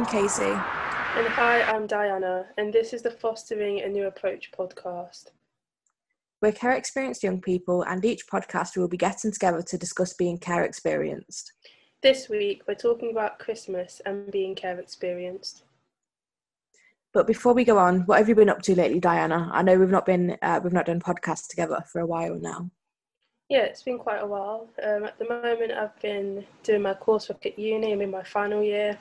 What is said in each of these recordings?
I'm Casey. And hi, I'm Diana, and this is the Fostering a New Approach podcast. We're care experienced young people, and each podcast we will be getting together to discuss being care experienced. This week, we're talking about Christmas and being care experienced. But before we go on, what have you been up to lately, Diana? I know we've not been uh, we've not done podcasts together for a while now. Yeah, it's been quite a while. Um, at the moment, I've been doing my coursework at uni. I'm in my final year.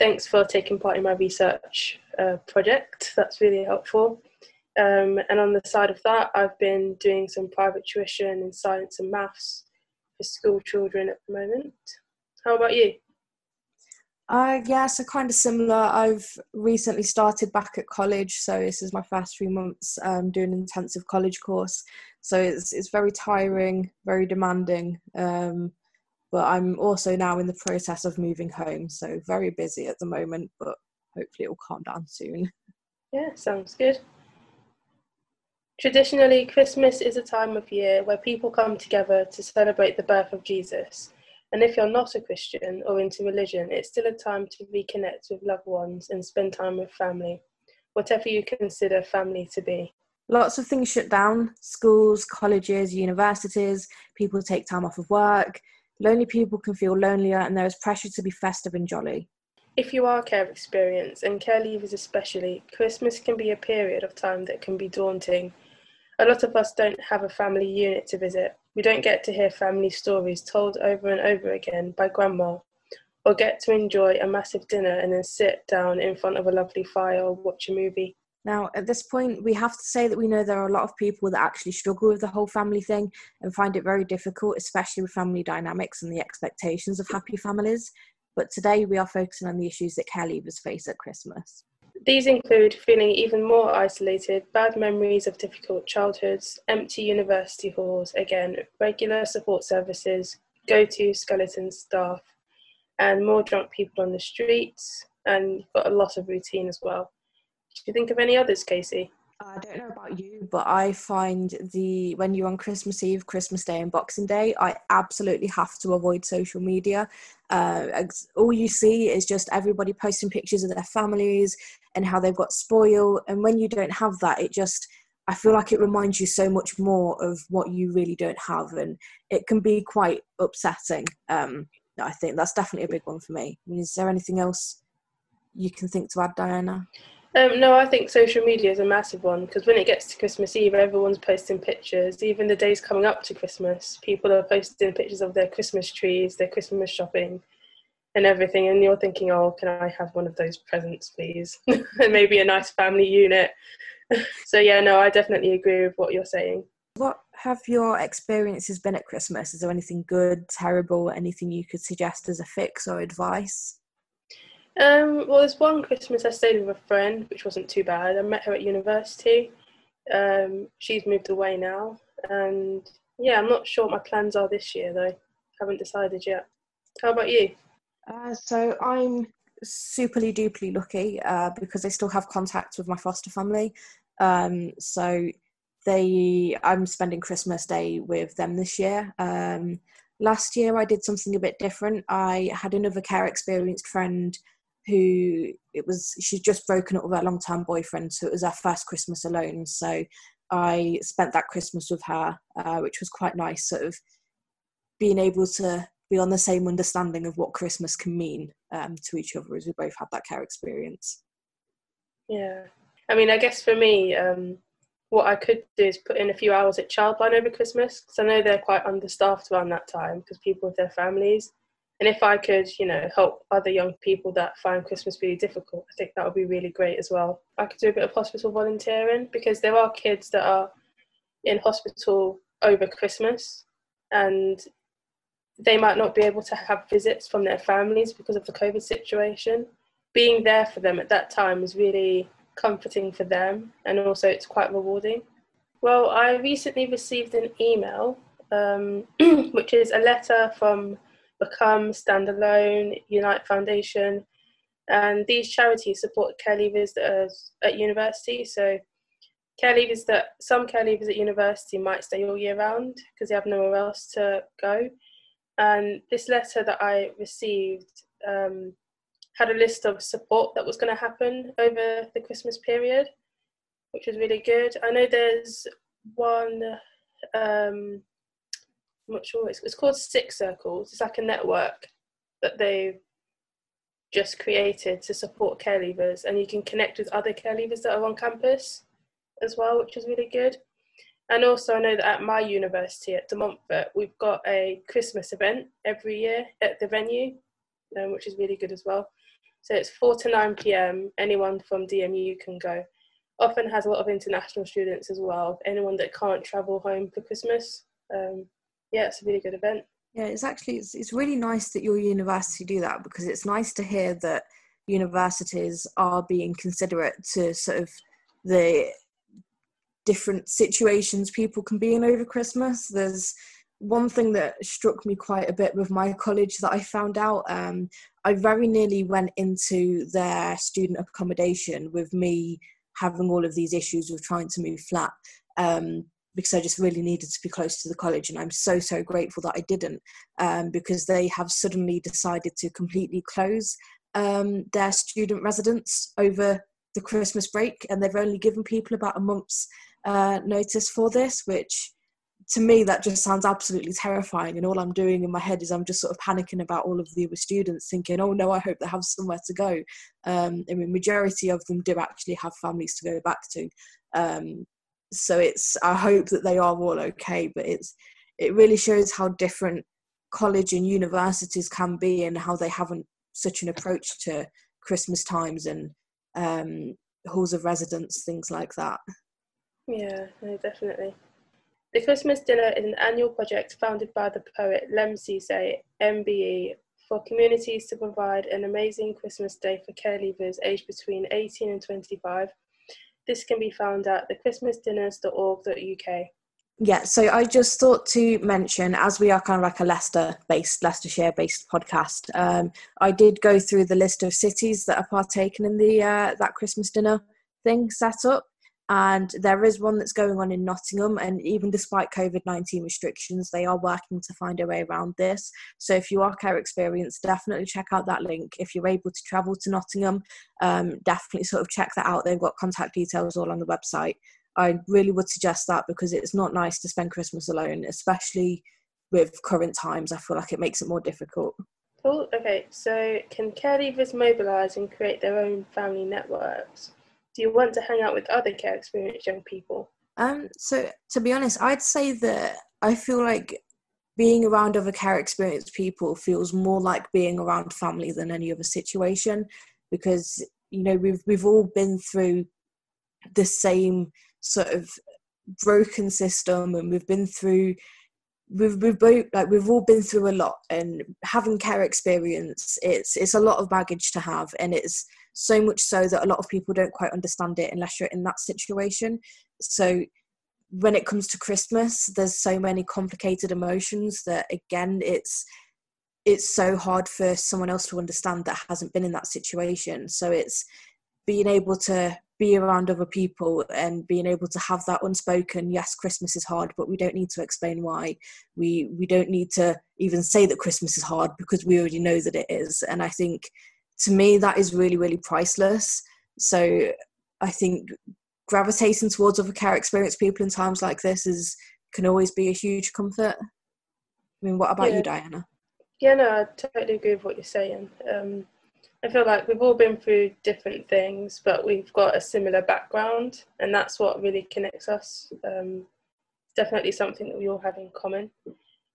Thanks for taking part in my research uh, project. That's really helpful. Um, and on the side of that, I've been doing some private tuition in science and maths for school children at the moment. How about you? Uh, yeah, so kind of similar. I've recently started back at college, so this is my first three months um, doing an intensive college course. So it's it's very tiring, very demanding. Um, but I'm also now in the process of moving home, so very busy at the moment. But hopefully, it will calm down soon. Yeah, sounds good. Traditionally, Christmas is a time of year where people come together to celebrate the birth of Jesus and if you're not a Christian or into religion, it's still a time to reconnect with loved ones and spend time with family, whatever you consider family to be. Lots of things shut down schools, colleges, universities, people take time off of work. Lonely people can feel lonelier, and there is pressure to be festive and jolly. If you are care experienced, and care leavers especially, Christmas can be a period of time that can be daunting. A lot of us don't have a family unit to visit, we don't get to hear family stories told over and over again by grandma, or get to enjoy a massive dinner and then sit down in front of a lovely fire or watch a movie. Now, at this point, we have to say that we know there are a lot of people that actually struggle with the whole family thing and find it very difficult, especially with family dynamics and the expectations of happy families. But today, we are focusing on the issues that care leavers face at Christmas. These include feeling even more isolated, bad memories of difficult childhoods, empty university halls, again, regular support services, go to skeleton staff, and more drunk people on the streets, and got a lot of routine as well. Do you think of any others, Casey? I don't know about you, but I find the when you're on Christmas Eve, Christmas Day, and Boxing Day, I absolutely have to avoid social media. Uh, all you see is just everybody posting pictures of their families and how they've got spoiled. And when you don't have that, it just I feel like it reminds you so much more of what you really don't have, and it can be quite upsetting. Um, I think that's definitely a big one for me. I mean, is there anything else you can think to add, Diana? Um, no, I think social media is a massive one because when it gets to Christmas Eve, everyone's posting pictures. Even the days coming up to Christmas, people are posting pictures of their Christmas trees, their Christmas shopping, and everything. And you're thinking, oh, can I have one of those presents, please? and maybe a nice family unit. so, yeah, no, I definitely agree with what you're saying. What have your experiences been at Christmas? Is there anything good, terrible, anything you could suggest as a fix or advice? Um, well, there's one Christmas I stayed with a friend, which wasn't too bad. I met her at university. Um, she's moved away now, and yeah, I'm not sure what my plans are this year though. Haven't decided yet. How about you? Uh, so I'm superly duperly lucky uh, because I still have contact with my foster family. Um, so they, I'm spending Christmas Day with them this year. Um, last year I did something a bit different. I had another care experienced friend who it was she's just broken up with her long term boyfriend, so it was our first Christmas alone. So I spent that Christmas with her, uh, which was quite nice, sort of being able to be on the same understanding of what Christmas can mean um, to each other as we both had that care experience. Yeah, I mean, I guess for me, um, what I could do is put in a few hours at Childline over Christmas because I know they're quite understaffed around that time because people with their families. And if I could, you know, help other young people that find Christmas really difficult, I think that would be really great as well. I could do a bit of hospital volunteering because there are kids that are in hospital over Christmas and they might not be able to have visits from their families because of the COVID situation. Being there for them at that time is really comforting for them and also it's quite rewarding. Well, I recently received an email, um, which is a letter from Become, Standalone, Unite Foundation, and these charities support care leavers at university. So care leavers that some care leavers at university might stay all year round because they have nowhere else to go. And this letter that I received um, had a list of support that was going to happen over the Christmas period, which was really good. I know there's one, um, I'm not sure, it's, it's called Six Circles. It's like a network that they've just created to support care leavers, and you can connect with other care leavers that are on campus as well, which is really good. And also, I know that at my university at De Montfort, we've got a Christmas event every year at the venue, um, which is really good as well. So it's 4 to 9 pm. Anyone from DMU can go. Often has a lot of international students as well. Anyone that can't travel home for Christmas. Um, yeah, it's a really good event. Yeah, it's actually it's, it's really nice that your university do that because it's nice to hear that universities are being considerate to sort of the different situations people can be in over Christmas. There's one thing that struck me quite a bit with my college that I found out. Um, I very nearly went into their student accommodation with me having all of these issues with trying to move flat um, because I just really needed to be close to the college. And I'm so, so grateful that I didn't um, because they have suddenly decided to completely close um, their student residence over the Christmas break. And they've only given people about a month's uh, notice for this, which to me that just sounds absolutely terrifying and all i'm doing in my head is i'm just sort of panicking about all of the other students thinking oh no i hope they have somewhere to go um, i mean majority of them do actually have families to go back to um, so it's i hope that they are all okay but it's it really shows how different college and universities can be and how they haven't such an approach to christmas times and um, halls of residence things like that yeah no definitely the Christmas Dinner is an annual project founded by the poet Lemn Sissay, MBE, for communities to provide an amazing Christmas day for care leavers aged between 18 and 25. This can be found at thechristmasdinners.org.uk. Yeah, so I just thought to mention, as we are kind of like a Leicester based, Leicestershire based podcast, um, I did go through the list of cities that are partaking in the uh, that Christmas dinner thing set up and there is one that's going on in Nottingham. And even despite COVID 19 restrictions, they are working to find a way around this. So if you are care experienced, definitely check out that link. If you're able to travel to Nottingham, um, definitely sort of check that out. They've got contact details all on the website. I really would suggest that because it's not nice to spend Christmas alone, especially with current times. I feel like it makes it more difficult. Cool. Okay. So, can care leavers mobilise and create their own family networks? Do you want to hang out with other care experienced young people? Um, so to be honest, I'd say that I feel like being around other care experienced people feels more like being around family than any other situation because you know we've we've all been through the same sort of broken system and we've been through we've we've both like we've all been through a lot and having care experience it's it's a lot of baggage to have and it's so much so that a lot of people don't quite understand it unless you're in that situation. So when it comes to christmas there's so many complicated emotions that again it's it's so hard for someone else to understand that hasn't been in that situation. So it's being able to be around other people and being able to have that unspoken yes christmas is hard but we don't need to explain why. We we don't need to even say that christmas is hard because we already know that it is. And i think to me that is really really priceless. So i think gravitating towards other care experience people in times like this is can always be a huge comfort. I mean what about yeah. you diana? Yeah no i totally agree with what you're saying. Um, i feel like we've all been through different things but we've got a similar background and that's what really connects us um, definitely something that we all have in common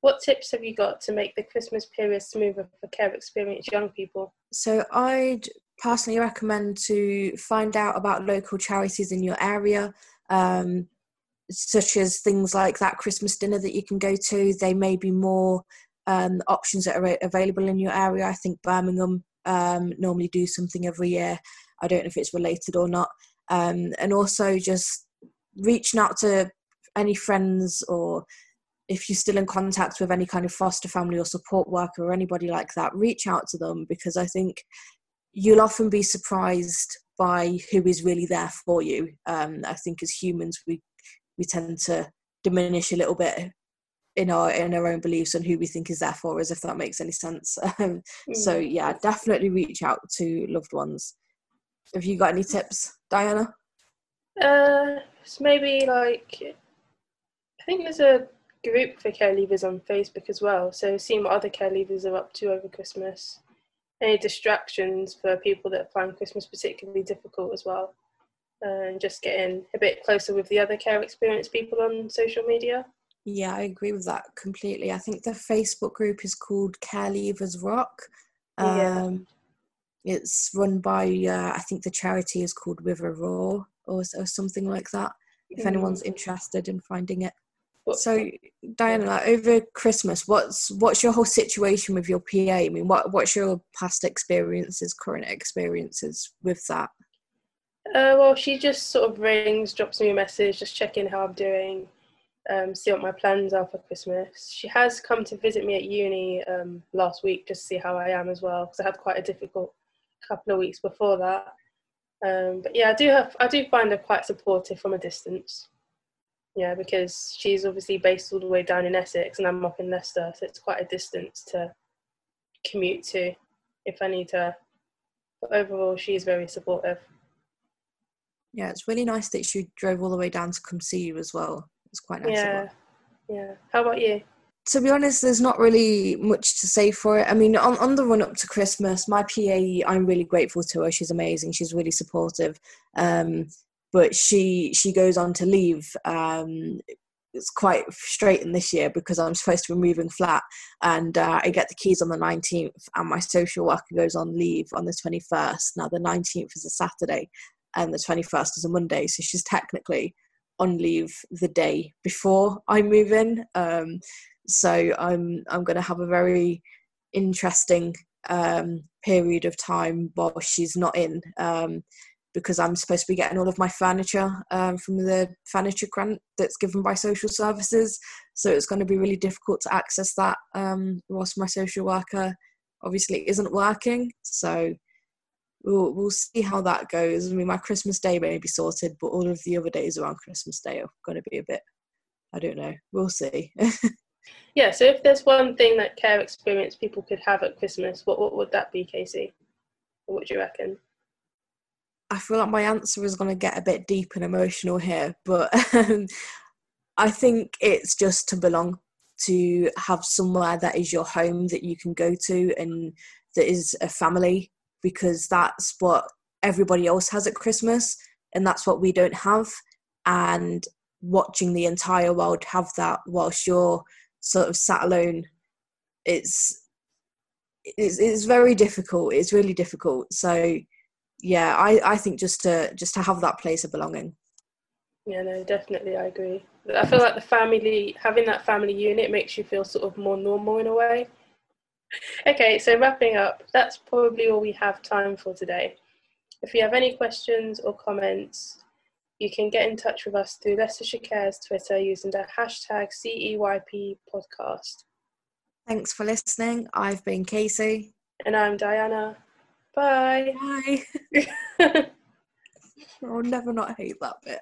what tips have you got to make the Christmas period smoother for care experienced young people? So, I'd personally recommend to find out about local charities in your area, um, such as things like that Christmas dinner that you can go to. They may be more um, options that are available in your area. I think Birmingham um, normally do something every year. I don't know if it's related or not. Um, and also just reaching out to any friends or if you're still in contact with any kind of foster family or support worker or anybody like that, reach out to them because I think you'll often be surprised by who is really there for you. Um, I think as humans, we we tend to diminish a little bit in our in our own beliefs and who we think is there for us if that makes any sense um, so Mm. yeah definitely reach out to loved ones have you got any tips diana Uh, maybe like I think there's a group for care leavers on Facebook as well. So seeing what other care leavers are up to over Christmas. Any distractions for people that find Christmas particularly difficult as well. And just getting a bit closer with the other care experience people on social media. Yeah i agree with that completely i think the facebook group is called care leavers rock Yeah. um it's run by uh, i think the charity is called river raw or, or something like that if anyone's interested in finding it But- So, Diana, like, over Christmas, what's what's your whole situation with your PA? I mean, what what's your past experiences, current experiences with that? Uh, well, she just sort of rings, drops me a message, just checking how I'm doing, um, see what my plans are for Christmas. She has come to visit me at uni um, last week just to see how I am as well, because I had quite a difficult couple of weeks before that. Um, but yeah, I do have, I do find her quite supportive from a distance. Yeah, because she's obviously based all the way down in Essex, and I'm up in Leicester, so it's quite a distance to commute to if I need her. But overall, she's very supportive. Yeah, it's really nice that she drove all the way down to come see you as well. It's quite nice. Yeah, yeah. How about you? to be honest, there's not really much to say for it. I mean, on, on the run up to Christmas, my PA, I'm really grateful to her. She's amazing. She's really supportive. Um, but she she goes on to leave. Um, it's quite frustrating this year because I'm supposed to be moving flat, and uh, I get the keys on the 19th, and my social worker goes on leave on the 21st. Now the 19th is a Saturday, and the 21st is a Monday, so she's technically on leave the day before I move in. Um, so I'm I'm going to have a very interesting um, period of time while she's not in um, because I'm supposed to be getting all of my furniture um, from the furniture grant that's given by social services. So it's going to be really difficult to access that um, whilst my social worker obviously isn't working. So we'll we'll see how that goes. I mean, my Christmas day may be sorted, but all of the other days around Christmas day are going to be a bit. I don't know. We'll see. Yeah, so if there's one thing that care experience people could have at Christmas, what, what would that be, Casey? What do you reckon? I feel like my answer is going to get a bit deep and emotional here, but um, I think it's just to belong, to have somewhere that is your home that you can go to and that is a family, because that's what everybody else has at Christmas, and that's what we don't have. And watching the entire world have that whilst you're sort of sat alone, it's it's, it's very difficult. It's really difficult. So yeah i i think just to just to have that place of belonging Yeah, no, definitely, I agree. I feel like the family, having that family unit makes you feel sort of more normal in a way. Okay, so wrapping up, that's probably all we have time for today. If you have any questions or comments, you can get in touch with us through Leicestershire Cares Twitter using the hashtag CEYP podcast. thanks for listening i've been casey And I'm Diana. Bye. bye i'll never not hate that bit